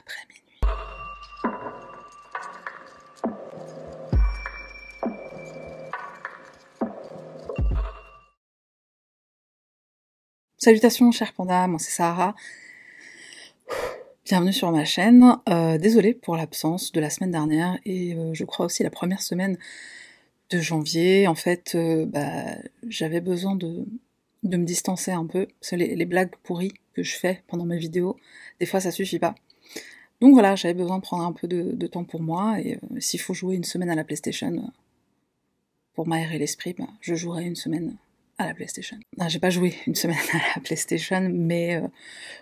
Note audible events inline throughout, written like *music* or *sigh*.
après minuit. Salutations chers pandas, moi c'est Sarah. Bienvenue sur ma chaîne. Euh, désolée pour l'absence de la semaine dernière et euh, je crois aussi la première semaine de janvier. En fait, euh, bah, j'avais besoin de, me distancer un peu. Les, blagues pourries que je fais pendant mes vidéos, des fois ça suffit pas. Donc voilà, j'avais besoin de prendre un peu de, temps pour moi et s'il faut jouer une semaine à la PlayStation pour m'aérer l'esprit, bah, je jouerai une semaine à la PlayStation. Non, j'ai pas joué une semaine à la PlayStation, mais euh,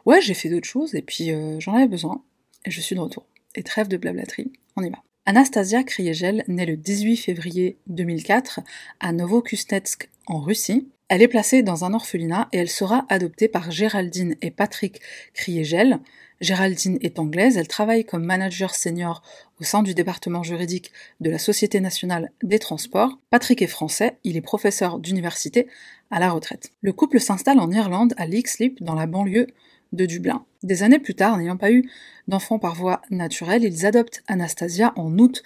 ouais, j'ai fait d'autres choses et puis euh, j'en avais besoin et je suis de retour. Et trêve de blablaterie, on y va. Anastasia Kriegel naît le 18 février 2004 à Novokustetsk en Russie. Elle est placée dans un orphelinat et elle sera adoptée par Géraldine et Patrick Kriegel, Géraldine est anglaise, elle travaille comme manager senior au sein du département juridique de la Société nationale des transports. Patrick est français, il est professeur d'université à la retraite. Le couple s'installe en Irlande à Leixlip dans la banlieue de Dublin. Des années plus tard, n'ayant pas eu d'enfant par voie naturelle, ils adoptent Anastasia en août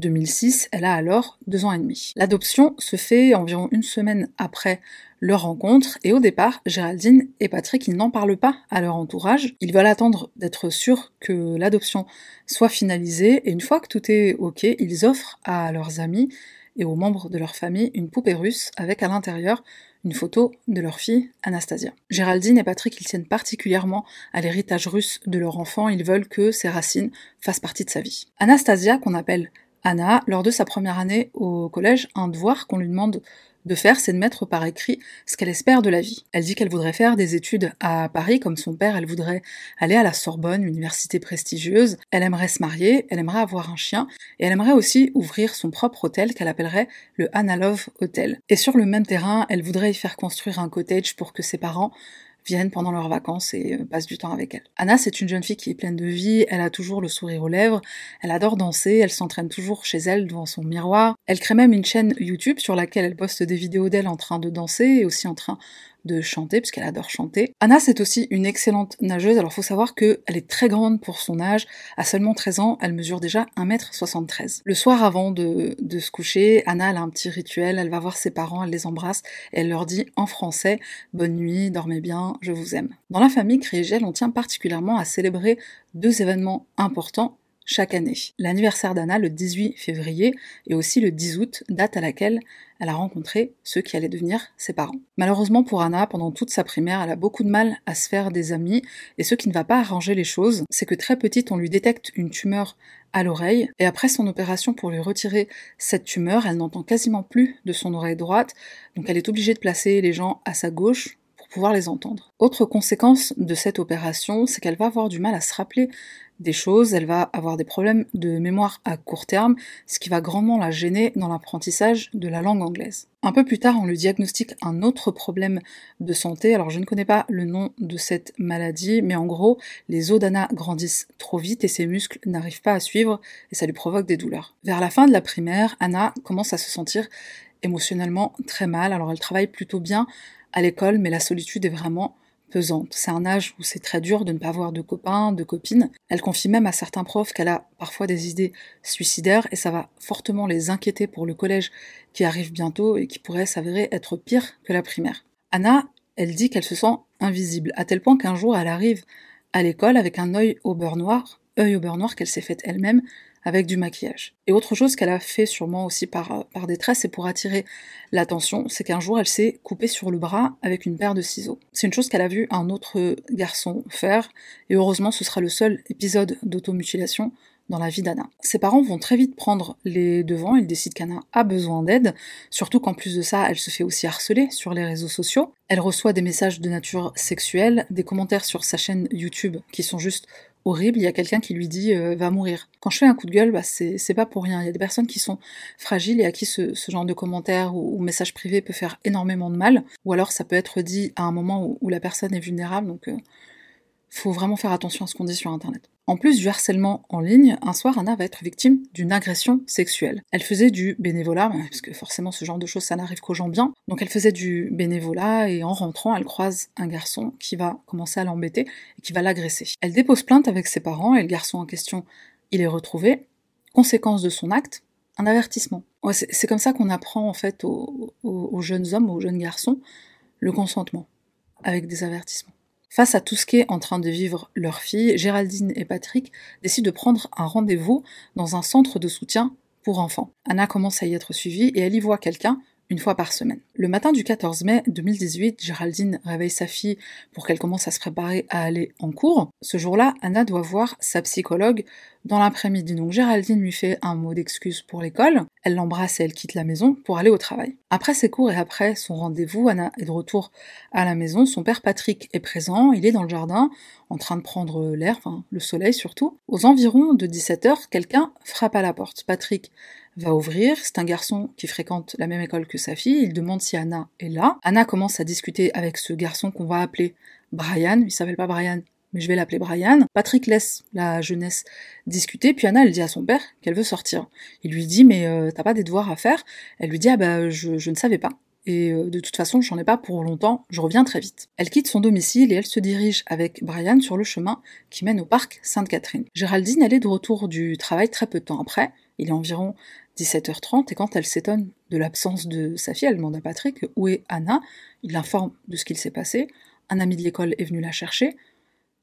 2006, elle a alors deux ans et demi. L'adoption se fait environ une semaine après leur rencontre, et au départ, Géraldine et Patrick, n'en parlent pas à leur entourage. Ils veulent attendre d'être sûrs que l'adoption soit finalisée, et une fois que tout est ok, ils offrent à leurs amis et aux membres de leur famille une poupée russe avec à l'intérieur une photo de leur fille, Anastasia. Géraldine et Patrick, ils tiennent particulièrement à l'héritage russe de leur enfant, ils veulent que ses racines fassent partie de sa vie. Anastasia, qu'on appelle Anna, lors de sa première année au collège, un devoir qu'on lui demande de faire, c'est de mettre par écrit ce qu'elle espère de la vie. Elle dit qu'elle voudrait faire des études à Paris, comme son père, elle voudrait aller à la Sorbonne, université prestigieuse, elle aimerait se marier, elle aimerait avoir un chien, et elle aimerait aussi ouvrir son propre hôtel qu'elle appellerait le Anna Love Hotel. Et sur le même terrain, elle voudrait y faire construire un cottage pour que ses parents viennent pendant leurs vacances et euh, passent du temps avec elle. Anna, c'est une jeune fille qui est pleine de vie, elle a toujours le sourire aux lèvres, elle adore danser, elle s'entraîne toujours chez elle devant son miroir. Elle crée même une chaîne YouTube sur laquelle elle poste des vidéos d'elle en train de danser et aussi en train de chanter, puisqu'elle adore chanter. Anna, c'est aussi une excellente nageuse, alors faut savoir qu'elle est très grande pour son âge, à seulement 13 ans, elle mesure déjà 1m73. Le soir avant de, se coucher, Anna, elle a un petit rituel, elle va voir ses parents, elle les embrasse, elle leur dit en français « Bonne nuit, dormez bien, je vous aime ». Dans la famille Kriegel, on tient particulièrement à célébrer deux événements importants chaque année. L'anniversaire d'Anna le 18 février et aussi le 10 août, date à laquelle elle a rencontré ceux qui allaient devenir ses parents. Malheureusement pour Anna, pendant toute sa primaire, elle a beaucoup de mal à se faire des amis et ce qui ne va pas arranger les choses, c'est que très petite, on lui détecte une tumeur à l'oreille et après son opération pour lui retirer cette tumeur, elle n'entend quasiment plus de son oreille droite, donc elle est obligée de placer les gens à sa gauche pour pouvoir les entendre. Autre conséquence de cette opération, c'est qu'elle va avoir du mal à se rappeler des choses, elle va avoir des problèmes de mémoire à court terme, ce qui va grandement la gêner dans l'apprentissage de la langue anglaise. Un peu plus tard, on lui diagnostique un autre problème de santé, alors je ne connais pas le nom de cette maladie, mais en gros, les os d'Anna grandissent trop vite et ses muscles n'arrivent pas à suivre et ça lui provoque des douleurs. Vers la fin de la primaire, Anna commence à se sentir émotionnellement très mal, alors elle travaille plutôt bien à l'école, mais la solitude est vraiment C'est un âge où c'est très dur de ne pas avoir de copains, de copines. Elle confie même à certains profs qu'elle a parfois des idées suicidaires et ça va fortement les inquiéter pour le collège qui arrive bientôt et qui pourrait s'avérer être pire que la primaire. Anna, elle dit qu'elle se sent invisible, à tel point qu'un jour elle arrive à l'école avec un œil au beurre noir, œil au beurre noir qu'elle s'est faite elle-même, avec du maquillage. Et autre chose qu'elle a fait sûrement aussi par, euh, par détresse, c'est pour attirer l'attention, c'est qu'un jour elle s'est coupée sur le bras avec une paire de ciseaux. C'est une chose qu'elle a vu un autre garçon faire, et heureusement ce sera le seul épisode d'automutilation dans la vie d'Anna. Ses parents vont très vite prendre les devants, ils décident qu'Anna a besoin d'aide, surtout qu'en plus de ça, elle se fait aussi harceler sur les réseaux sociaux. Elle reçoit des messages de nature sexuelle, des commentaires sur sa chaîne YouTube qui sont juste horrible, il y a quelqu'un qui lui dit euh, va mourir. Quand je fais un coup de gueule, bah, c'est pas pour rien. Il y a des personnes qui sont fragiles et à qui ce, ce genre de commentaire ou, ou, message privé peut faire énormément de mal. Ou alors ça peut être dit à un moment où, la personne est vulnérable. Donc euh, faut vraiment faire attention à ce qu'on dit sur Internet. En plus du harcèlement en ligne, un soir, Anna va être victime d'une agression sexuelle. Elle faisait du bénévolat, parce que forcément ce genre de choses, ça n'arrive qu'aux gens bien. Donc elle faisait du bénévolat et en rentrant, elle croise un garçon qui va commencer à l'embêter et qui va l'agresser. Elle dépose plainte avec ses parents et le garçon en question, il est retrouvé. Conséquence de son acte, un avertissement. c'est comme ça qu'on apprend en fait aux jeunes hommes, aux jeunes garçons, le consentement, avec des avertissements. Face à tout ce qu'est en train de vivre leur fille, Géraldine et Patrick décident de prendre un rendez-vous dans un centre de soutien pour enfants. Anna commence à y être suivie et elle y voit quelqu'un une fois par semaine. Le matin du 14 mai 2018, Géraldine réveille sa fille pour qu'elle commence à se préparer à aller en cours. Ce jour-là, Anna doit voir sa psychologue dans l'après-midi. Donc Géraldine lui fait un mot d'excuse pour l'école, elle l'embrasse et elle quitte la maison pour aller au travail. Après ses cours et après son rendez-vous, Anna est de retour à la maison, son père Patrick est présent, il est dans le jardin en train de prendre l'air, le soleil surtout. Aux environs de 17h, quelqu'un frappe à la porte. Patrick va ouvrir, c'est un garçon qui fréquente la même école que sa fille, il demande si Anna est là. Anna commence à discuter avec ce garçon qu'on va appeler Brian, il s'appelle pas Brian, mais je vais l'appeler Brian. Patrick laisse la jeunesse discuter, puis Anna, elle dit à son père qu'elle veut sortir. Il lui dit, mais euh, t'as pas des devoirs à faire? Elle lui dit, ah bah je, je ne savais pas. Et euh, de toute façon, j'en ai pas pour longtemps, je reviens très vite. Elle quitte son domicile et elle se dirige avec Brian sur le chemin qui mène au parc Sainte-Catherine. Géraldine, elle est de retour du travail très peu de temps après. Il est environ 17h30 et quand elle s'étonne de l'absence de sa fille, elle demande à Patrick où est Anna? Il l'informe de ce qu'il s'est passé. Un ami de l'école est venu la chercher.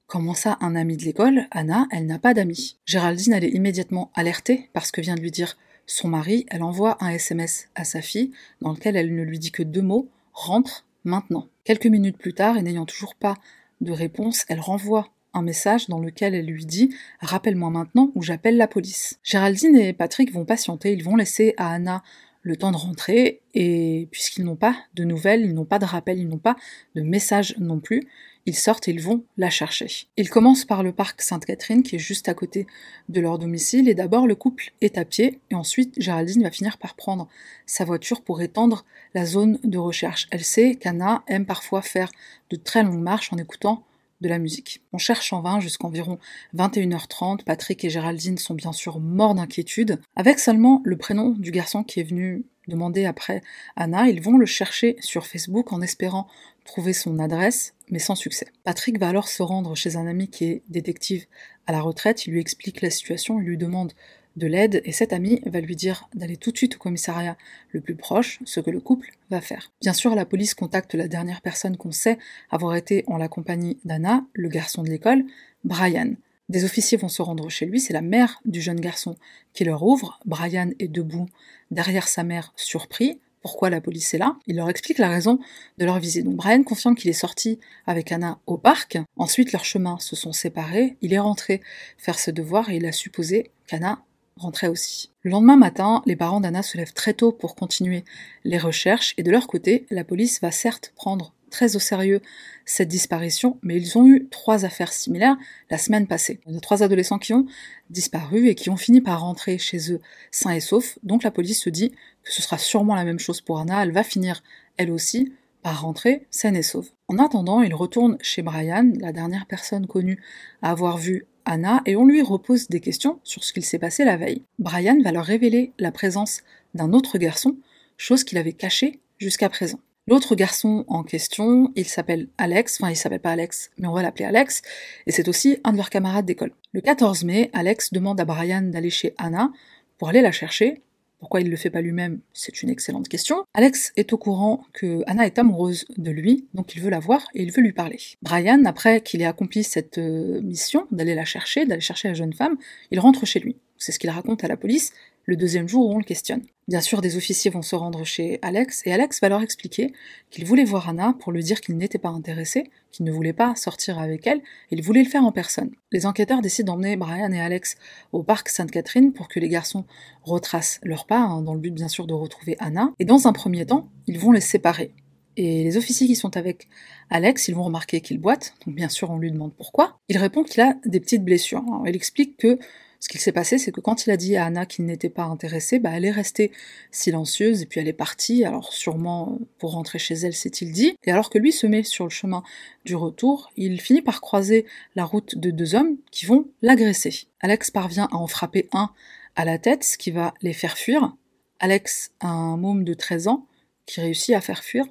Comment ça, un ami de l'école? Anna, elle n'a pas d'amis. Géraldine, elle est immédiatement alertée par ce que vient de lui dire son mari. Elle envoie un SMS à sa fille dans lequel elle ne lui dit que deux mots rentre maintenant. Quelques minutes plus tard, et n'ayant toujours pas de réponse, elle renvoie un message dans lequel elle lui dit Rappelle-moi maintenant ou j'appelle la police. Géraldine et Patrick vont patienter, ils vont laisser à Anna le temps de rentrer, et puisqu'ils n'ont pas de nouvelles, ils n'ont pas de rappel, ils n'ont pas de message non plus, ils sortent et ils vont la chercher. Ils commencent par le parc Sainte-Catherine qui est juste à côté de leur domicile et d'abord le couple est à pied et ensuite Géraldine va finir par prendre sa voiture pour étendre la zone de recherche. Elle sait qu'Anna aime parfois faire de très longues marches en écoutant de la musique. On cherche en vain jusqu'environ 21h30. Patrick et Géraldine sont bien sûr morts d'inquiétude. Avec seulement le prénom du garçon qui est venu demander après Anna, ils vont le chercher sur Facebook en espérant trouver son adresse, mais sans succès. Patrick va alors se rendre chez un ami qui est détective à la retraite, il lui explique la situation, il lui demande de l'aide et cet ami va lui dire d'aller tout de suite au commissariat le plus proche, ce que le couple va faire. Bien sûr, la police contacte la dernière personne qu'on sait avoir été en la compagnie d'Anna, le garçon de l'école, Brian. Des officiers vont se rendre chez lui, c'est la mère du jeune garçon qui leur ouvre. Brian est debout derrière sa mère, surpris. Pourquoi la police est là Il leur explique la raison de leur visite. Donc Brian confirme qu'il est sorti avec Anna au parc. Ensuite, leurs chemins se sont séparés. Il est rentré faire ses devoirs et il a supposé qu'Anna rentrait aussi. Le lendemain matin, les parents d'Anna se lèvent très tôt pour continuer les recherches et de leur côté, la police va certes prendre très au sérieux cette disparition, mais ils ont eu trois affaires similaires la semaine passée. Il y a trois adolescents qui ont disparu et qui ont fini par rentrer chez eux sains et saufs, donc la police se dit que ce sera sûrement la même chose pour Anna, elle va finir elle aussi par rentrer saine et sauve. En attendant, il retourne chez Brian, la dernière personne connue à avoir vu Anna et on lui repose des questions sur ce qu'il s'est passé la veille. Brian va leur révéler la présence d'un autre garçon, chose qu'il avait cachée jusqu'à présent. L'autre garçon en question, il s'appelle Alex, enfin il s'appelle pas Alex, mais on va l'appeler Alex, et c'est aussi un de leurs camarades d'école. Le 14 mai, Alex demande à Brian d'aller chez Anna pour aller la chercher, pourquoi il ne le fait pas lui-même C'est une excellente question. Alex est au courant que Anna est amoureuse de lui, donc il veut la voir et il veut lui parler. Brian, après qu'il ait accompli cette euh, mission d'aller la chercher, d'aller chercher la jeune femme, il rentre chez lui. C'est ce qu'il raconte à la police le deuxième jour où on le questionne. Bien sûr, des officiers vont se rendre chez Alex, et Alex va leur expliquer qu'il voulait voir Anna pour lui dire qu'il n'était pas intéressé, qu'il ne voulait pas sortir avec elle, et il voulait le faire en personne. Les enquêteurs décident d'emmener Brian et Alex au parc Sainte-Catherine pour que les garçons retracent leur pas, hein, dans le but bien sûr de retrouver Anna, et dans un premier temps, ils vont les séparer. Et les officiers qui sont avec Alex, ils vont remarquer qu'il boite, donc bien sûr on lui demande pourquoi. Il répond qu'il a des petites blessures. il explique que Ce qu'il s'est passé, c'est que quand il a dit à Anna qu'il n'était pas intéressé, bah, elle est restée silencieuse et puis elle est partie, alors sûrement pour rentrer chez elle, s'est-il dit. Et alors que lui se met sur le chemin du retour, il finit par croiser la route de deux hommes qui vont l'agresser. Alex parvient à en frapper un à la tête, ce qui va les faire fuir. Alex un môme de 13 ans qui réussit à faire fuir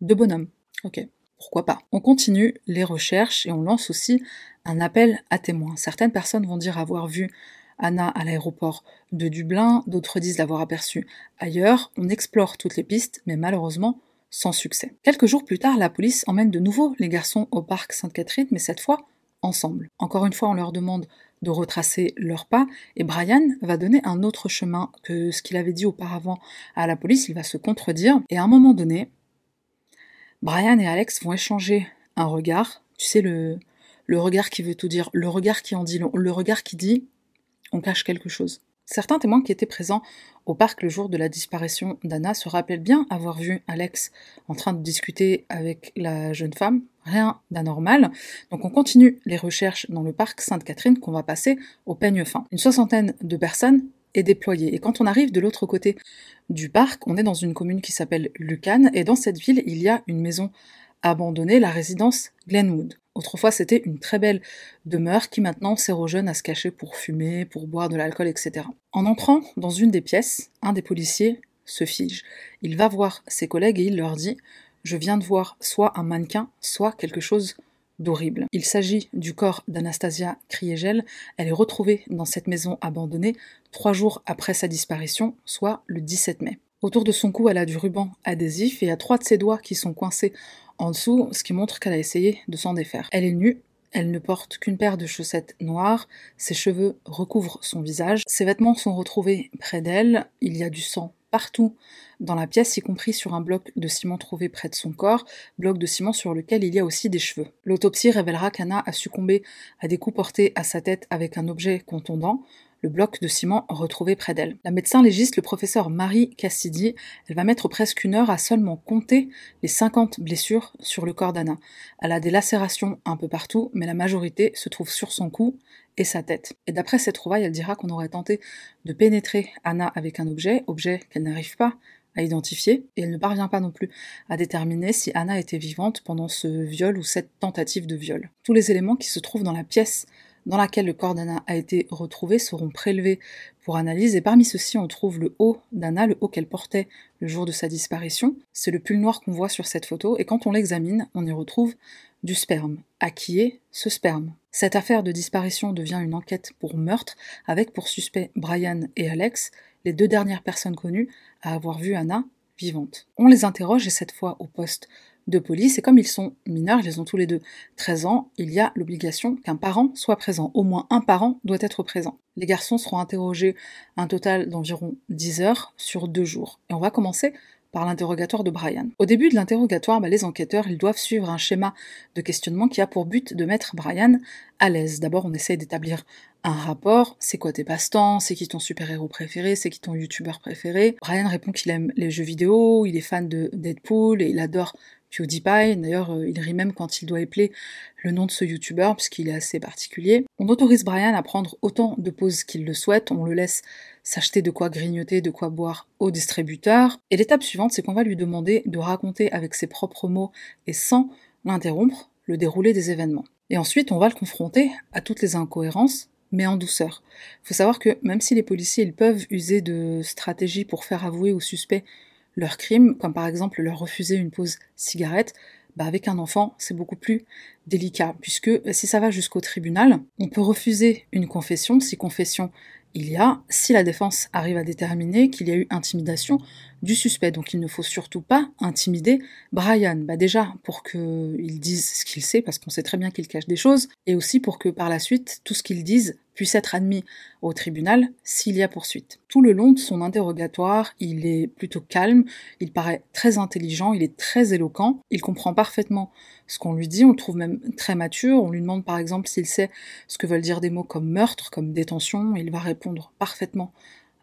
deux bonhommes. Pourquoi pas? On continue les recherches et on lance aussi un appel à témoins. Certaines personnes vont dire avoir vu Anna à l'aéroport de Dublin, d'autres disent l'avoir aperçue ailleurs. On explore toutes les pistes, mais malheureusement sans succès. Quelques jours plus tard, la police emmène de nouveau les garçons au parc Sainte-Catherine, mais cette fois ensemble. Encore une fois, on leur demande de retracer leurs pas, et Brian va donner un autre chemin que ce qu'il avait dit auparavant à la police, il va se contredire, et à un moment donné, Brian et Alex vont échanger un regard, tu sais, le, regard qui veut tout dire, le regard qui en dit long, le regard qui dit on cache quelque chose. Certains témoins qui étaient présents au parc le jour de la disparition d'Anna se rappellent bien avoir vu Alex en train de discuter avec la jeune femme, rien d'anormal. Donc on continue les recherches dans le parc Sainte-Catherine qu'on va passer au peigne fin. Une soixantaine de personnes est déployée. Et quand on arrive de l'autre côté du parc, on est dans une commune qui s'appelle Lucan, et dans cette ville, il y a une maison abandonnée, la résidence Glenwood. Autrefois, c'était une très belle demeure qui maintenant sert aux jeunes à se cacher pour fumer, pour boire de l'alcool, etc. En entrant dans une des pièces, un des policiers se fige. Il va voir ses collègues et il leur dit Je viens de voir soit un mannequin, soit quelque chose d'horrible. Il s'agit du corps d'Anastasia Kriegel. Elle est retrouvée dans cette maison abandonnée trois jours après sa disparition, soit le 17 mai. Autour de son cou, elle a du ruban adhésif et a trois de ses doigts qui sont coincés en dessous, ce qui montre qu'elle a essayé de s'en défaire. Elle est nue, elle ne porte qu'une paire de chaussettes noires, ses cheveux recouvrent son visage, ses vêtements sont retrouvés près d'elle, il y a du sang partout dans la pièce, y compris sur un bloc de ciment trouvé près de son corps, bloc de ciment sur lequel il y a aussi des cheveux. L'autopsie révélera qu'Anna a succombé à des coups portés à sa tête avec un objet contondant, bloc de ciment retrouvé près d'elle. La médecin légiste, le professeur Marie Cassidy, elle va mettre presque une heure à seulement compter les 50 blessures sur le corps d'Anna. Elle a des lacérations un peu partout, mais la majorité se trouve sur son cou et sa tête. Et d'après cette trouvaille, elle dira qu'on aurait tenté de pénétrer Anna avec un objet, objet qu'elle n'arrive pas à identifier, et elle ne parvient pas non plus à déterminer si Anna était vivante pendant ce viol ou cette tentative de viol. Tous les éléments qui se trouvent dans la pièce dans laquelle le corps d'Anna a été retrouvé seront prélevés pour analyse et parmi ceux-ci on trouve le haut d'Anna, le haut qu'elle portait le jour de sa disparition. C'est le pull noir qu'on voit sur cette photo et quand on l'examine, on y retrouve du sperme. À qui est ce sperme? Cette affaire de disparition devient une enquête pour meurtre avec pour suspects Brian et Alex, les deux dernières personnes connues à avoir vu Anna vivante. On les interroge et cette fois au poste de police, et comme ils sont mineurs, ils ont tous les deux 13 ans, il y a l'obligation qu'un parent soit présent. Au moins un parent doit être présent. Les garçons seront interrogés un total d'environ 10 heures sur deux jours. Et on va commencer par l'interrogatoire de Brian. Au début de l'interrogatoire, bah, les enquêteurs ils doivent suivre un schéma de questionnement qui a pour but de mettre Brian à l'aise. D'abord, on essaye d'établir un rapport, c'est quoi tes passe-temps, c'est qui ton super-héros préféré, c'est qui ton youtubeur préféré? Brian répond qu'il aime les jeux vidéo, il est fan de Deadpool et il adore PewDiePie. D'ailleurs, euh, il rit même quand il doit épeler le nom de ce youtubeur, puisqu'il est assez particulier. On autorise Brian à prendre autant de pauses qu'il le souhaite, on le laisse s'acheter de quoi grignoter, de quoi boire au distributeur. Et l'étape suivante, c'est qu'on va lui demander de raconter avec ses propres mots et sans l'interrompre le déroulé des événements. Et ensuite, on va le confronter à toutes les incohérences, mais en douceur. Il faut savoir que même si les policiers peuvent user de stratégies pour faire avouer au suspect leurs crimes, comme par exemple leur refuser une pause cigarette, bah avec un enfant, c'est beaucoup plus délicat, puisque si ça va jusqu'au tribunal, on peut refuser une confession si confession il y a, si la défense arrive à déterminer qu'il y a eu intimidation du suspect. Donc il ne faut surtout pas intimider Brian. Bah déjà pour qu'il dise ce qu'il sait, parce qu'on sait très bien qu'il cache des choses, et aussi pour que par la suite, tout ce qu'il dise puisse être admis au tribunal s'il y a poursuite. Tout le long de son interrogatoire, il est plutôt calme, il paraît très intelligent, il est très éloquent, il comprend parfaitement ce qu'on lui dit, on le trouve même très mature, on lui demande par exemple s'il sait ce que veulent dire des mots comme meurtre, comme détention, il va répondre parfaitement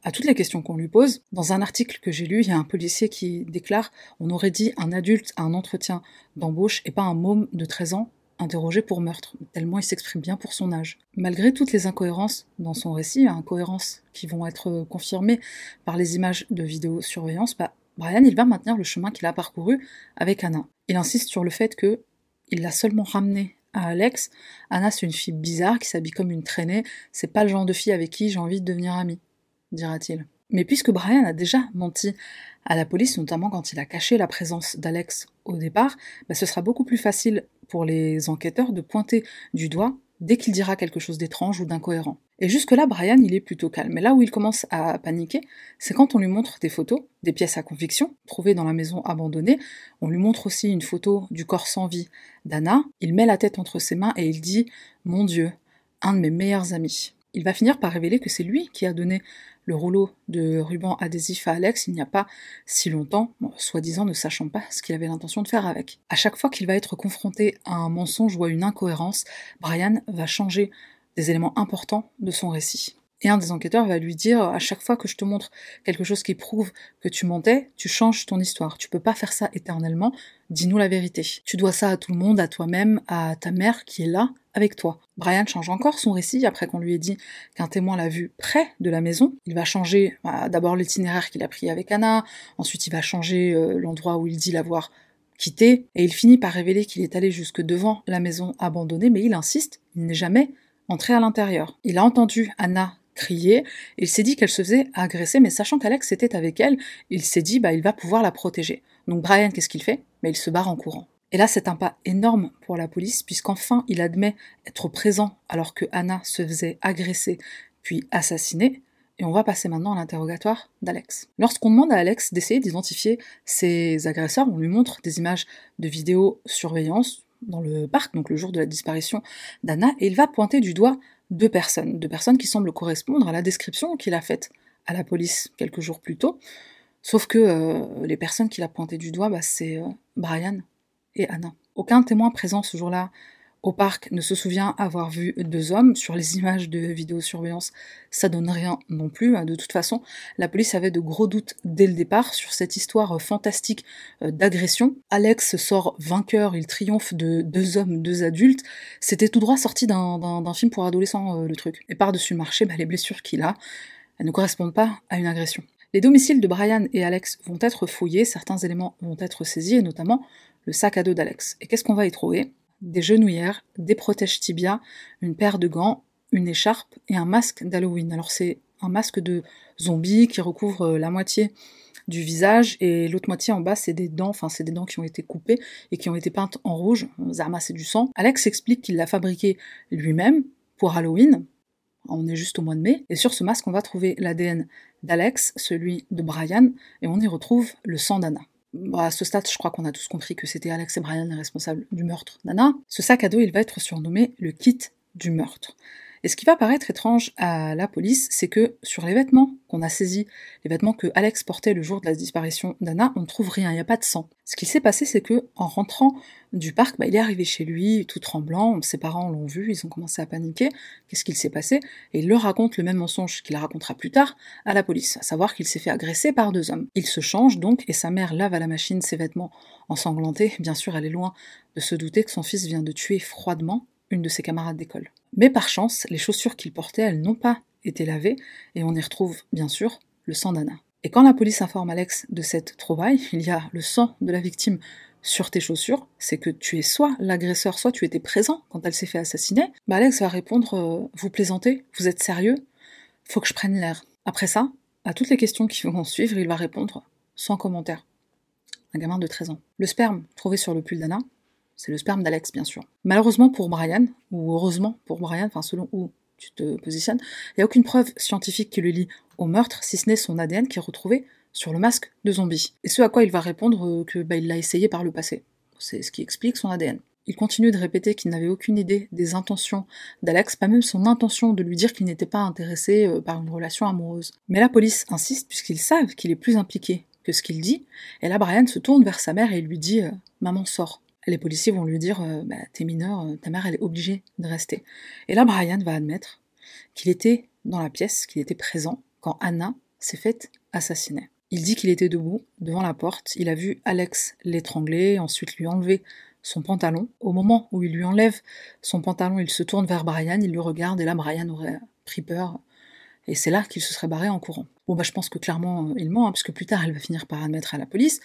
à toutes les questions qu'on lui pose. Dans un article que j'ai lu, il y a un policier qui déclare on aurait dit un adulte à un entretien d'embauche et pas un môme de 13 ans interrogé pour meurtre, tellement il s'exprime bien pour son âge. Malgré toutes les incohérences dans son récit, incohérences qui vont être confirmées par les images de vidéosurveillance, bah, Brian il va maintenir le chemin qu'il a parcouru avec Anna. Il insiste sur le fait que il l'a seulement ramené à Alex. Anna c'est une fille bizarre qui s'habille comme une traînée, c'est pas le genre de fille avec qui j'ai envie de devenir amie, dira-t-il. Mais puisque Brian a déjà menti à la police, notamment quand il a caché la présence d'Alex au départ, bah, ce sera beaucoup plus facile pour les enquêteurs de pointer du doigt dès qu'il dira quelque chose d'étrange ou d'incohérent. Et jusque-là, Brian, il est plutôt calme. Mais là où il commence à paniquer, c'est quand on lui montre des photos, des pièces à conviction, trouvées dans la maison abandonnée. On lui montre aussi une photo du corps sans vie d'Anna. Il met la tête entre ses mains et il dit Mon Dieu, un de mes meilleurs amis. Il va finir par révéler que c'est lui qui a donné le rouleau de ruban adhésif à Alex il n'y a pas si longtemps, soi-disant ne sachant pas ce qu'il avait l'intention de faire avec. À chaque fois qu'il va être confronté à un mensonge ou à une incohérence, Brian va changer des éléments importants de son récit. Et un des enquêteurs va lui dire à chaque fois que je te montre quelque chose qui prouve que tu mentais, tu changes ton histoire. Tu peux pas faire ça éternellement. Dis-nous la vérité. Tu dois ça à tout le monde, à toi-même, à ta mère qui est là avec toi. Brian change encore son récit après qu'on lui ait dit qu'un témoin l'a vu près de la maison. Il va changer bah, d'abord l'itinéraire qu'il a pris avec Anna, ensuite il va changer euh, l'endroit où il dit l'avoir quitté, et il finit par révéler qu'il est allé jusque devant la maison abandonnée, mais il insiste, il n'est jamais entré à l'intérieur. Il a entendu Anna crier, il s'est dit qu'elle se faisait agresser, mais sachant qu'Alex était avec elle, il s'est dit bah il va pouvoir la protéger. Donc Brian, qu'est-ce qu'il fait? Mais il se barre en courant. Et là, c'est un pas énorme pour la police, puisqu'enfin il admet être présent alors que Anna se faisait agresser puis assassiner. Et on va passer maintenant à l'interrogatoire d'Alex. Lorsqu'on demande à Alex d'essayer d'identifier ses agresseurs, on lui montre des images de vidéosurveillance dans le parc, donc le jour de la disparition d'Anna, et il va pointer du doigt deux personnes, deux personnes qui semblent correspondre à la description qu'il a faite à la police quelques jours plus tôt. Sauf que euh, les personnes qu'il a pointées du doigt, bah, c'est euh, Brian et Anna. Aucun témoin présent ce jour-là au parc ne se souvient avoir vu deux hommes. Sur les images de vidéosurveillance, ça donne rien non plus. De toute façon, la police avait de gros doutes dès le départ sur cette histoire fantastique euh, d'agression. Alex sort vainqueur, il triomphe de deux hommes, deux adultes. C'était tout droit sorti d'un film pour adolescents, euh, le truc. Et par-dessus le marché, bah, les blessures qu'il a, elles ne correspondent pas à une agression. Les domiciles de Brian et Alex vont être fouillés, certains éléments vont être saisis, et notamment le sac à dos d'Alex. Et qu'est-ce qu'on va y trouver? Des genouillères, des protèges tibia, une paire de gants, une écharpe et un masque d'Halloween. Alors c'est un masque de zombie qui recouvre euh, la moitié du visage et l'autre moitié en bas c'est des dents, enfin c'est des dents qui ont été coupées et qui ont été peintes en rouge, Zarma c'est du sang. Alex explique qu'il l'a fabriqué lui-même pour Halloween, on est juste au mois de mai, et sur ce masque on va trouver l'ADN d'Alex, celui de Brian, et on y retrouve le sang d'Anna. Bah, à ce stade, je crois qu'on a tous compris que c'était Alex et Brian les responsables du meurtre d'Anna. Ce sac à dos, il va être surnommé le kit du meurtre. Et ce qui va paraître étrange à la police, c'est que sur les vêtements qu'on a saisis, les vêtements que Alex portait le jour de la disparition d'Anna, on ne trouve rien, il n'y a pas de sang. Ce qui s'est passé, c'est que en rentrant du parc, bah, il est arrivé chez lui tout tremblant, ses parents l'ont vu, ils ont commencé à paniquer, qu'est-ce qu'il s'est passé? Et il leur raconte le même mensonge qu'il racontera plus tard à la police, à savoir qu'il s'est fait agresser par deux hommes. Il se change donc, et sa mère lave à la machine ses vêtements ensanglantés, bien sûr elle est loin de se douter que son fils vient de tuer froidement une de ses camarades d'école. Mais par chance, les chaussures qu'il portait, elles n'ont pas été lavées, et on y retrouve, bien sûr, le sang d'Anna. Et quand la police informe Alex de cette trouvaille, *laughs* il y a le sang de la victime sur tes chaussures, c'est que tu es soit l'agresseur, soit tu étais présent quand elle s'est fait assassiner. Bah Alex va répondre euh, Vous plaisantez Vous êtes sérieux Faut que je prenne l'air. Après ça, à toutes les questions qui vont suivre, il va répondre sans commentaire. Un gamin de 13 ans. Le sperme trouvé sur le pull d'Anna, c'est le sperme d'Alex, bien sûr. Malheureusement pour Brian, ou heureusement pour Brian, enfin selon où tu te positionnes, il n'y a aucune preuve scientifique qui le lie au meurtre, si ce n'est son ADN qui est retrouvé sur le masque de zombie. Et ce à quoi il va répondre euh, que bah, il l'a essayé par le passé. C'est ce qui explique son ADN. Il continue de répéter qu'il n'avait aucune idée des intentions d'Alex, pas même son intention de lui dire qu'il n'était pas intéressé euh, par une relation amoureuse. Mais la police insiste puisqu'ils savent qu'il est plus impliqué que ce qu'il dit, et là Brian se tourne vers sa mère et lui dit euh, Maman sort les policiers vont lui dire euh, bah, T'es mineur, euh, ta mère elle est obligée de rester. Et là, Brian va admettre qu'il était dans la pièce, qu'il était présent quand Anna s'est faite assassiner. Il dit qu'il était debout devant la porte, il a vu Alex l'étrangler, ensuite lui enlever son pantalon. Au moment où il lui enlève son pantalon, il se tourne vers Brian, il le regarde, et là, Brian aurait pris peur. Et c'est là qu'il se serait barré en courant. Bon, bah, je pense que clairement, euh, il ment, hein, puisque plus tard, elle va finir par admettre à la police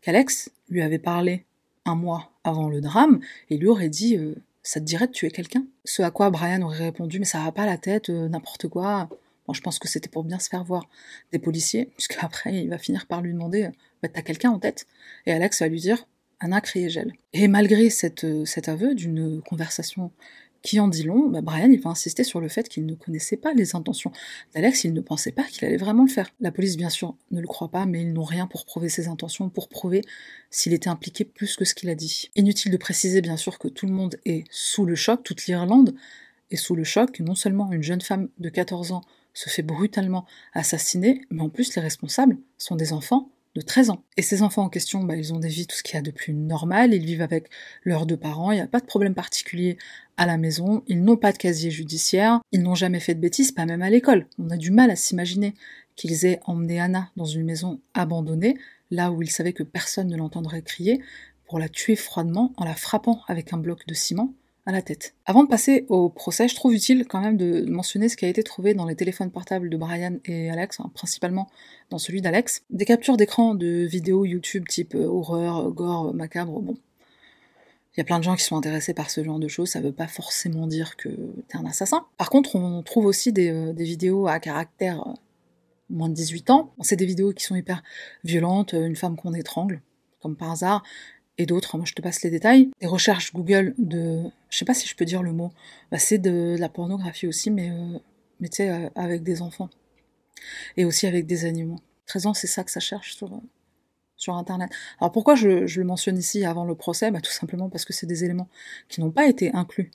qu'Alex lui avait parlé un mois avant le drame, et lui aurait dit euh, Ça te dirait de tuer quelqu'un? Ce à quoi Brian aurait répondu Mais ça va pas la tête, euh, n'importe quoi. Bon, je pense que c'était pour bien se faire voir des policiers, *laughs* puisque après, il va finir par lui demander bah, T'as quelqu'un en tête? Et Alex va lui dire Anna gel. Et malgré cet aveu d'une conversation qui en dit long, bah, Brian il va insister sur le fait qu'il ne connaissait pas les intentions d'Alex, il ne pensait pas qu'il allait vraiment le faire. La police bien sûr ne le croit pas, mais ils n'ont rien pour prouver ses intentions, pour prouver s'il était impliqué plus que ce qu'il a dit. Inutile de préciser bien sûr que tout le monde est sous le choc, toute l'Irlande est sous le choc, non seulement une jeune femme de 14 ans se fait brutalement assassiner, mais en plus les responsables sont des enfants de 13 ans. Et ces enfants en question, bah, ils ont des vies, tout ce qu'il y a de plus normal, ils vivent avec leurs deux parents, il n'y a pas de problème particulier à la maison, ils n'ont pas de casier judiciaire, ils n'ont jamais fait de bêtises, pas même à l'école. On a du mal à s'imaginer qu'ils aient emmené Anna dans une maison abandonnée, là où ils savaient que personne ne l'entendrait crier, pour la tuer froidement en la frappant avec un bloc de ciment la tête. Avant de passer au procès, je trouve utile quand même de mentionner ce qui a été trouvé dans les téléphones portables de Brian et Alex, principalement dans celui d'Alex. Des captures d'écran de vidéos YouTube type euh, horreur, gore, macabre, bon. Il y a plein de gens qui sont intéressés par ce genre de choses, ça veut pas forcément dire que t'es un assassin. Par contre, on trouve aussi des, euh, vidéos à caractère euh, moins de 18 ans. C'est des vidéos qui sont hyper violentes, une femme qu'on étrangle, comme par hasard, et d'autres, moi je te passe les détails. Des recherches Google de, je sais pas si je peux dire le mot, bah, c'est de, la pornographie aussi, mais, euh, tu sais, euh, avec des enfants. Et aussi avec des animaux. 13 ans, c'est ça que ça cherche sur, euh, sur Internet. Alors pourquoi je, le mentionne ici avant le procès? Bah, Tout simplement parce que c'est des éléments qui n'ont pas été inclus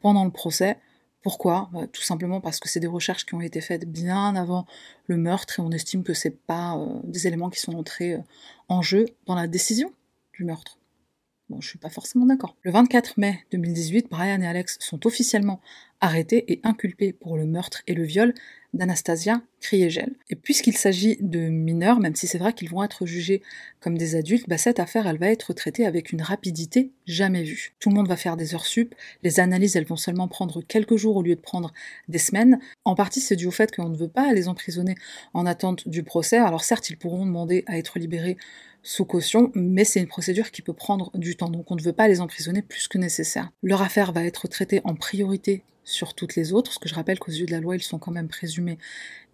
pendant le procès. Pourquoi? Bah, Tout simplement parce que c'est des recherches qui ont été faites bien avant le meurtre et on estime que c'est pas des éléments qui sont entrés en jeu dans la décision du meurtre. Bon, je suis pas forcément d'accord. Le 24 mai 2018, Brian et Alex sont officiellement arrêtés et inculpés pour le meurtre et le viol d'Anastasia Kriegel. Et puisqu'il s'agit de mineurs, même si c'est vrai qu'ils vont être jugés comme des adultes, bah cette affaire, elle va être traitée avec une rapidité jamais vue. Tout le monde va faire des heures sup, les analyses, elles vont seulement prendre quelques jours au lieu de prendre des semaines. En partie, c'est dû au fait qu'on ne veut pas les emprisonner en attente du procès. Alors certes, ils pourront demander à être libérés sous caution, mais c'est une procédure qui peut prendre du temps, donc on ne veut pas les emprisonner plus que nécessaire. Leur affaire va être traitée en priorité sur toutes les autres, parce que je rappelle qu'aux yeux de la loi, ils sont quand même présumés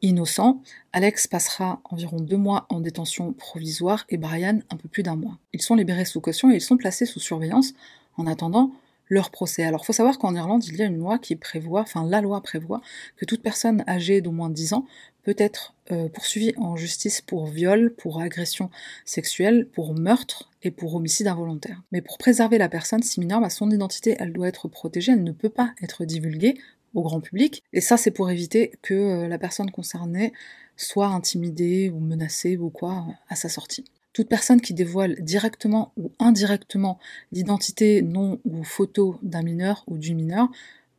innocents. Alex passera environ deux mois en détention provisoire et Brian un peu plus d'un mois. Ils sont libérés sous caution et ils sont placés sous surveillance en attendant leur procès. Alors, faut savoir qu'en Irlande, il y a une loi qui prévoit, enfin, la loi prévoit que toute personne âgée d'au moins 10 ans peut être euh, poursuivie en justice pour viol, pour agression sexuelle, pour meurtre et pour homicide involontaire. Mais pour préserver la personne, si mineure, bah, son identité, elle doit être protégée, elle ne peut pas être divulguée au grand public. Et ça, c'est pour éviter que euh, la personne concernée soit intimidée ou menacée ou quoi à sa sortie. Toute personne qui dévoile directement ou indirectement l'identité, nom ou photo d'un mineur ou du mineur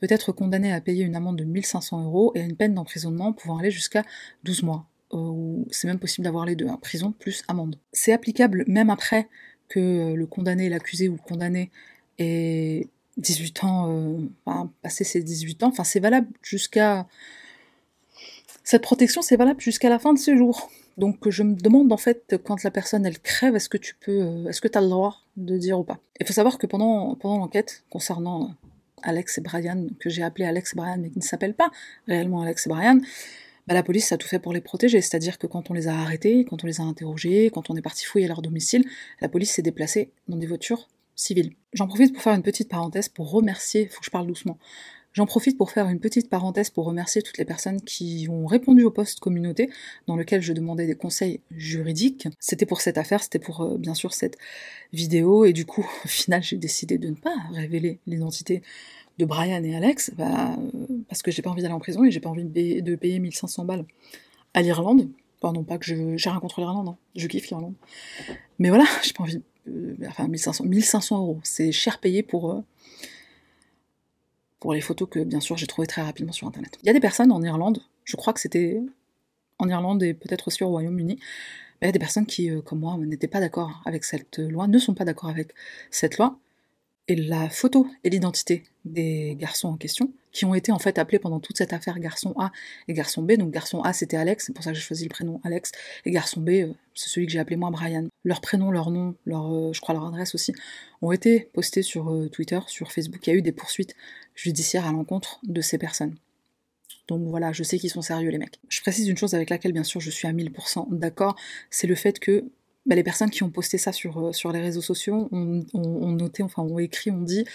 peut être condamnée à payer une amende de 1500 euros et à une peine d'emprisonnement pouvant aller jusqu'à 12 mois. Euh, c'est même possible d'avoir les deux, hein, prison plus amende. C'est applicable même après que le condamné, l'accusé ou le condamné ait 18 ans, euh, enfin, passé ses 18 ans, enfin c'est valable jusqu'à... Cette protection, c'est valable jusqu'à la fin de ses jours. Donc je me demande en fait, quand la personne elle crève, est-ce que tu peux, euh, est-ce que tu as le droit de dire ou pas? Il faut savoir que pendant, pendant l'enquête concernant Alex et Brian, que j'ai appelé Alex et Brian, mais qui ne s'appelle pas réellement Alex et Brian, bah, la police a tout fait pour les protéger. C'est-à-dire que quand on les a arrêtés, quand on les a interrogés, quand on est parti fouiller leur domicile, la police s'est déplacée dans des voitures civiles. J'en profite pour faire une petite parenthèse pour remercier, faut que je parle doucement, J'en profite pour faire une petite parenthèse pour remercier toutes les personnes qui ont répondu au post communauté dans lequel je demandais des conseils juridiques. C'était pour cette affaire, c'était pour euh, bien sûr cette vidéo et du coup *laughs* au final j'ai décidé de ne pas révéler l'identité de Brian et Alex bah, euh, parce que j'ai pas envie d'aller en prison et j'ai pas envie de payer, 1500 balles à l'Irlande. Pardon, pas que je j'ai rien contre l'Irlande, hein. je kiffe l'Irlande. Mais voilà, *laughs* j'ai pas envie. Euh, enfin 1500, 1500 euros, c'est cher payé pour pour les photos que bien sûr j'ai trouvées très rapidement sur internet. Il y a des personnes en Irlande, je crois que c'était en Irlande et peut-être aussi au Royaume-Uni, il y a des personnes qui, euh, comme moi, n'étaient pas d'accord avec cette loi, ne sont pas d'accord avec cette loi, et la photo et l'identité des garçons en question, qui ont été en fait appelés pendant toute cette affaire garçon A et garçon B. Donc garçon A c'était Alex, c'est pour ça que j'ai choisi le prénom Alex, et garçon B euh, c'est celui que j'ai appelé moi Brian. Leurs prénoms, leurs noms, leur, euh, je crois leur adresse aussi, ont été postés sur euh, Twitter, sur Facebook. Il y a eu des poursuites judiciaires à l'encontre de ces personnes. Donc voilà, je sais qu'ils sont sérieux les mecs. Je précise une chose avec laquelle bien sûr je suis à 1000% d'accord, c'est le fait que bah, les personnes qui ont posté ça sur, euh, sur les réseaux sociaux ont, noté, enfin ont écrit, ont dit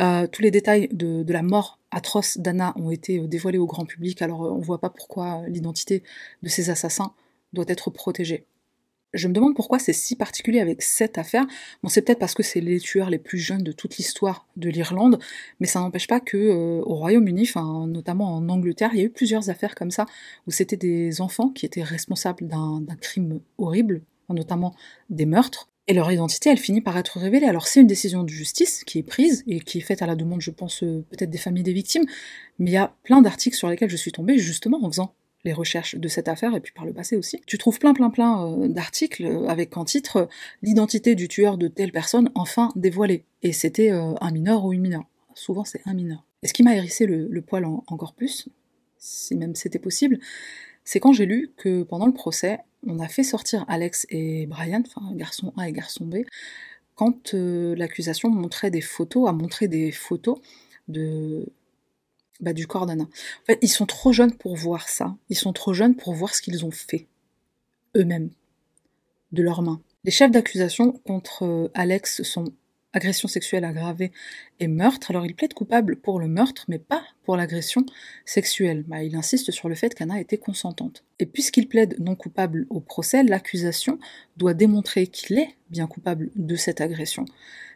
euh, tous les détails de, la mort atroce d'Anna ont été euh, dévoilés au grand public, alors on voit pas pourquoi l'identité de ces assassins doit être protégée. Je me demande pourquoi c'est si particulier avec cette affaire. Bon, c'est peut-être parce que c'est les tueurs les plus jeunes de toute l'histoire de l'Irlande, mais ça n'empêche pas que au Royaume-Uni, notamment en Angleterre, il y a eu plusieurs affaires comme ça où c'était des enfants qui étaient responsables d'un crime horrible, notamment des meurtres, et leur identité, elle finit par être révélée. Alors c'est une décision de justice qui est prise et qui est faite à la demande, je pense, euh, peut-être des familles des victimes, mais il y a plein d'articles sur lesquels je suis tombée justement en faisant les recherches de cette affaire et puis par le passé aussi. Tu trouves plein plein plein euh, d'articles euh, avec en titre l'identité du tueur de telle personne enfin dévoilée. Et c'était un mineur ou une mineure. Souvent c'est un mineur. Et ce qui m'a hérissé le, poil encore plus, si même c'était possible, c'est quand j'ai lu que pendant le procès, on a fait sortir Alex et Brian, enfin garçon A et garçon B, quand euh, l'accusation montrait des photos, a montré des photos de bah, du corps d'Anna. En fait, ils sont trop jeunes pour voir ça. Ils sont trop jeunes pour voir ce qu'ils ont fait eux-mêmes de leurs mains. Les chefs d'accusation contre euh, Alex sont agression sexuelle aggravée et meurtre. Alors il plaide coupable pour le meurtre, mais pas pour l'agression sexuelle. Bah, il insiste sur le fait qu'Anna était consentante. Et puisqu'il plaide non coupable au procès, l'accusation doit démontrer qu'il est bien coupable de cette agression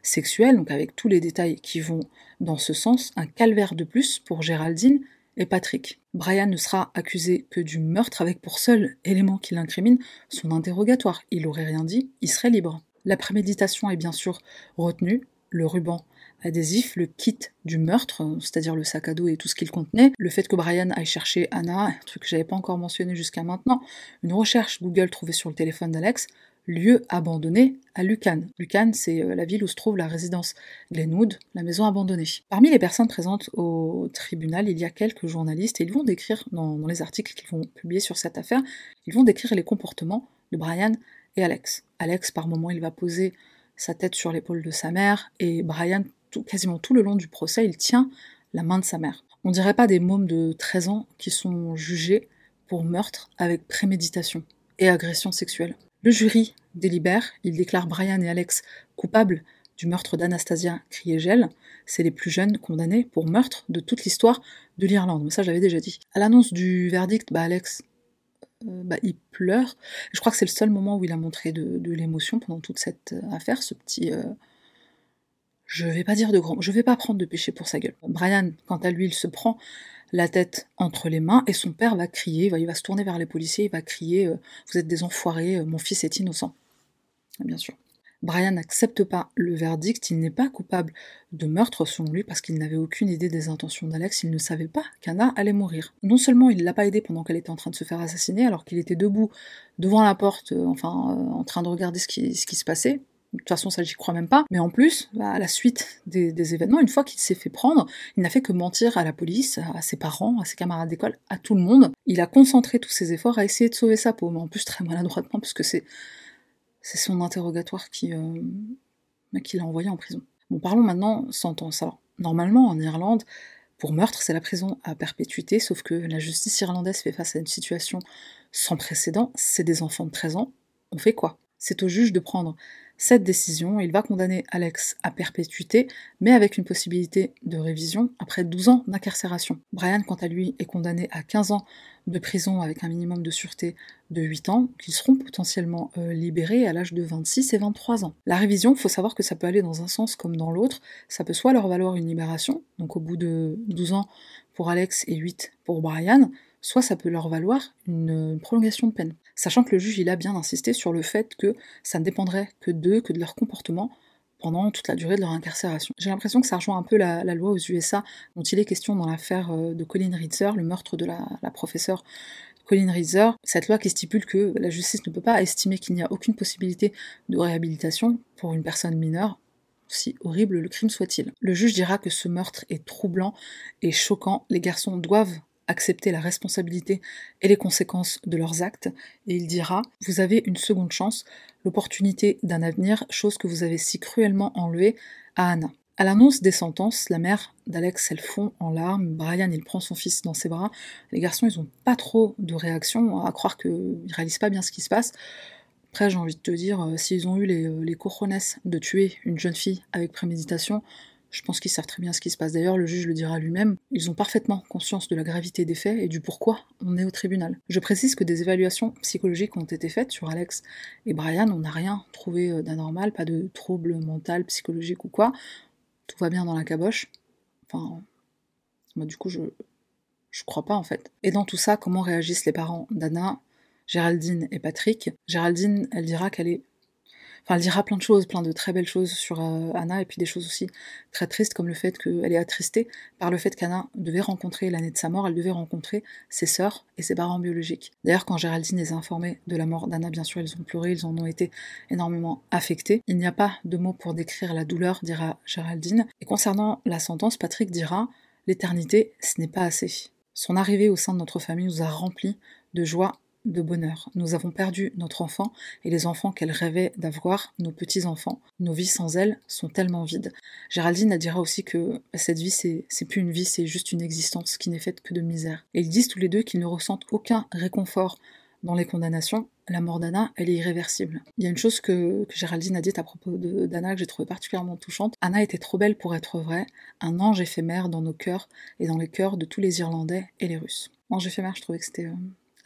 sexuelle, donc avec tous les détails qui vont dans ce sens, un calvaire de plus pour Géraldine et Patrick. Brian ne sera accusé que du meurtre avec pour seul élément qui l'incrimine son interrogatoire. Il aurait rien dit, il serait libre. La préméditation est bien sûr retenue, le ruban adhésif, le kit du meurtre, c'est-à-dire le sac à dos et tout ce qu'il contenait, le fait que Brian aille chercher Anna, un truc que j'avais pas encore mentionné jusqu'à maintenant, une recherche Google trouvée sur le téléphone d'Alex, lieu abandonné à Lucan. Lucan, c'est euh, la ville où se trouve la résidence Glenwood, la maison abandonnée. Parmi les personnes présentes au tribunal, il y a quelques journalistes et ils vont décrire, dans, dans les articles qu'ils vont publier sur cette affaire, ils vont décrire les comportements de Brian et Alex. Alex, par moment, il va poser sa tête sur l'épaule de sa mère, et Brian, quasiment tout le long du procès, il tient la main de sa mère. On dirait pas des mômes de 13 ans qui sont jugés pour meurtre avec préméditation et agression sexuelle. Le jury délibère, il déclare Brian et Alex coupables du meurtre d'Anastasia Kriegel. C'est les plus jeunes condamnés pour meurtre de toute l'histoire de l'Irlande. Mais ça, j'avais déjà dit. À l'annonce du verdict, bah Alex, bah, il pleure. Je crois que c'est le seul moment où il a montré de, l'émotion pendant toute cette euh, affaire, ce petit. Euh, je vais pas dire de grand. Je vais pas prendre de péché pour sa gueule. Brian, quant à lui, il se prend la tête entre les mains et son père va crier, il va, se tourner vers les policiers, il va crier Vous êtes des enfoirés, mon fils est innocent. Bien sûr. Brian n'accepte pas le verdict, il n'est pas coupable de meurtre selon lui parce qu'il n'avait aucune idée des intentions d'Alex, il ne savait pas qu'Anna allait mourir. Non seulement il ne l'a pas aidée pendant qu'elle était en train de se faire assassiner alors qu'il était debout devant la porte, euh, enfin euh, en train de regarder ce qui, se passait, de toute façon, ça, j'y crois même pas. Mais en plus, bah, à la suite des, événements, une fois qu'il s'est fait prendre, il n'a fait que mentir à la police, à ses parents, à ses camarades d'école, à tout le monde. Il a concentré tous ses efforts à essayer de sauver sa peau, mais en plus très maladroitement, parce que c'est c'est son interrogatoire qui, euh, bah, qui l'a envoyé en prison. Bon, parlons maintenant sentence. Alors, normalement, en Irlande, pour meurtre, c'est la prison à perpétuité, sauf que la justice irlandaise fait face à une situation sans précédent. C'est des enfants de 13 ans. On fait quoi? C'est au juge de prendre cette décision. Il va condamner Alex à perpétuité, mais avec une possibilité de révision après 12 ans d'incarcération. Brian, quant à lui, est condamné à 15 ans de prison avec un minimum de sûreté de 8 ans, qui seront potentiellement euh, libérés à l'âge de 26 et 23 ans. La révision, faut savoir que ça peut aller dans un sens comme dans l'autre. Ça peut soit leur valoir une libération, donc au bout de 12 ans pour Alex et 8 pour Brian, soit ça peut leur valoir une prolongation de peine sachant que le juge il a bien insisté sur le fait que ça ne dépendrait que d'eux, que de leur comportement pendant toute la durée de leur incarcération. J'ai l'impression que ça rejoint un peu la, loi aux USA dont il est question dans l'affaire euh, de Colin Ritzer, le meurtre de la, professeure Colin Ritzer, cette loi qui stipule que la justice ne peut pas estimer qu'il n'y a aucune possibilité de réhabilitation pour une personne mineure si horrible le crime soit-il. Le juge dira que ce meurtre est troublant et choquant, les garçons doivent accepter la responsabilité et les conséquences de leurs actes, et il dira Vous avez une seconde chance, l'opportunité d'un avenir, chose que vous avez si cruellement enlevée à Anna. À l'annonce des sentences, la mère d'Alex, elle fond en larmes, Brian, il prend son fils dans ses bras, les garçons, ils ont pas trop de réaction, à croire qu'ils réalisent pas bien ce qui se passe. Après, j'ai envie de te dire, euh, s'ils ont eu les, euh, les de tuer une jeune fille avec préméditation, je pense qu'ils savent très bien ce qui se passe. D'ailleurs, le juge le dira lui-même. Ils ont parfaitement conscience de la gravité des faits et du pourquoi on est au tribunal. Je précise que des évaluations psychologiques ont été faites sur Alex et Brian. On n'a rien trouvé euh, d'anormal, pas de trouble mental, psychologique ou quoi. Tout va bien dans la caboche. Enfin, moi, du coup, je, je crois pas en fait. Et dans tout ça, comment réagissent les parents d'Anna, Géraldine et Patrick? Géraldine, elle dira qu'elle est Enfin, elle dira plein de choses, plein de très belles choses sur euh, Anna, et puis des choses aussi très tristes, comme le fait qu'elle est attristée par le fait qu'Anna devait rencontrer, l'année de sa mort, elle devait rencontrer ses sœurs et ses parents biologiques. D'ailleurs, quand Géraldine les a informés de la mort d'Anna, bien sûr, ils ont pleuré, ils en ont été énormément affectés. Il n'y a pas de mots pour décrire la douleur, dira Géraldine. Et concernant la sentence, Patrick dira L'éternité, ce n'est pas assez. Son arrivée au sein de notre famille nous a remplis de joie de bonheur. Nous avons perdu notre enfant et les enfants qu'elle rêvait d'avoir, nos petits-enfants. Nos vies sans elle sont tellement vides. Géraldine dira aussi que cette vie, c'est, plus une vie, c'est juste une existence qui n'est faite que de misère. Et ils disent tous les deux qu'ils ne ressentent aucun réconfort dans les condamnations. La mort d'Anna, elle est irréversible. Il y a une chose que, Géraldine a dite à propos d'Anna que j'ai trouvé particulièrement touchante. Anna était trop belle pour être vraie, un ange éphémère dans nos cœurs et dans les cœurs de tous les Irlandais et les Russes. Ange éphémère, je trouvais que c'était... Euh,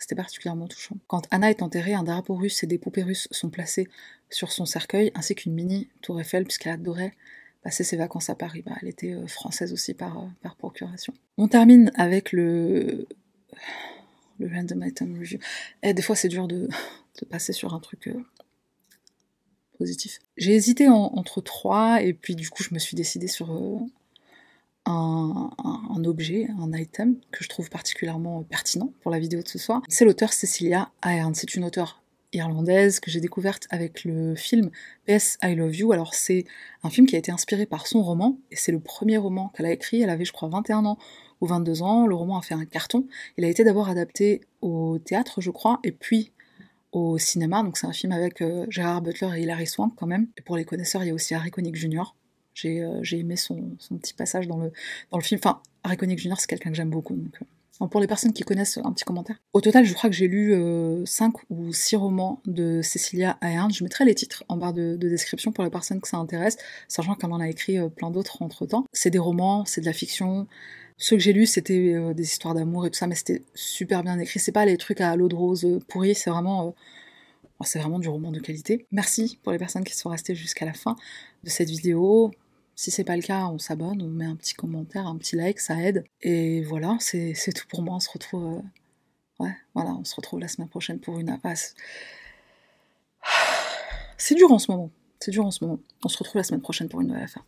c'était particulièrement touchant. Quand Anna est enterrée, un drapeau russe et des poupées russes sont placés sur son cercueil, ainsi qu'une mini tour Eiffel, puisqu'elle adorait passer ses vacances à Paris. Bah, elle était euh, française aussi par, euh, par procuration. On termine avec le, le random item review. Et eh, des fois, c'est dur de, *laughs* de, passer sur un truc euh, positif. J'ai hésité entre trois, et puis du coup, je me suis décidée sur un, objet, un item que je trouve particulièrement pertinent pour la vidéo de ce soir. C'est l'auteur Cecilia Ahern. C'est une auteure irlandaise que j'ai découverte avec le film PS I Love You. Alors c'est un film qui a été inspiré par son roman et c'est le premier roman qu'elle a écrit. Elle avait je crois 21 ans ou 22 ans. Le roman a fait un carton. Il a été d'abord adapté au théâtre je crois et puis au cinéma. Donc c'est un film avec euh, Gérard Butler et Hilary Swank quand même. Et pour les connaisseurs il y a aussi Harry Connick Jr. Euh, j'ai aimé son, petit passage dans le, film. Enfin, Harry Connick Jr., c'est quelqu'un que j'aime beaucoup. Donc, euh. pour les personnes qui connaissent, un petit commentaire. Au total, je crois que j'ai lu 5 euh, ou 6 romans de Cecilia Ahern. Je mettrai les titres en barre de, description pour les personnes que ça intéresse, sachant qu'elle en a écrit plein d'autres entre temps. C'est des romans, c'est de la fiction. Ceux que j'ai lus, c'était des histoires d'amour et tout ça, mais c'était super bien écrit. C'est pas les trucs à l'eau de rose pourris, c'est vraiment c'est vraiment du roman de qualité. Merci pour les personnes qui sont restées jusqu'à la fin de cette vidéo. Si c'est pas le cas, on s'abonne, on met un petit commentaire, un petit like, ça aide. Et voilà, c'est tout pour moi. On se retrouve. Euh, ouais, voilà, on se retrouve la semaine prochaine pour une impasse. *sighs* C'est dur en ce moment. C'est dur en ce moment. On se retrouve la semaine prochaine pour une nouvelle affaire.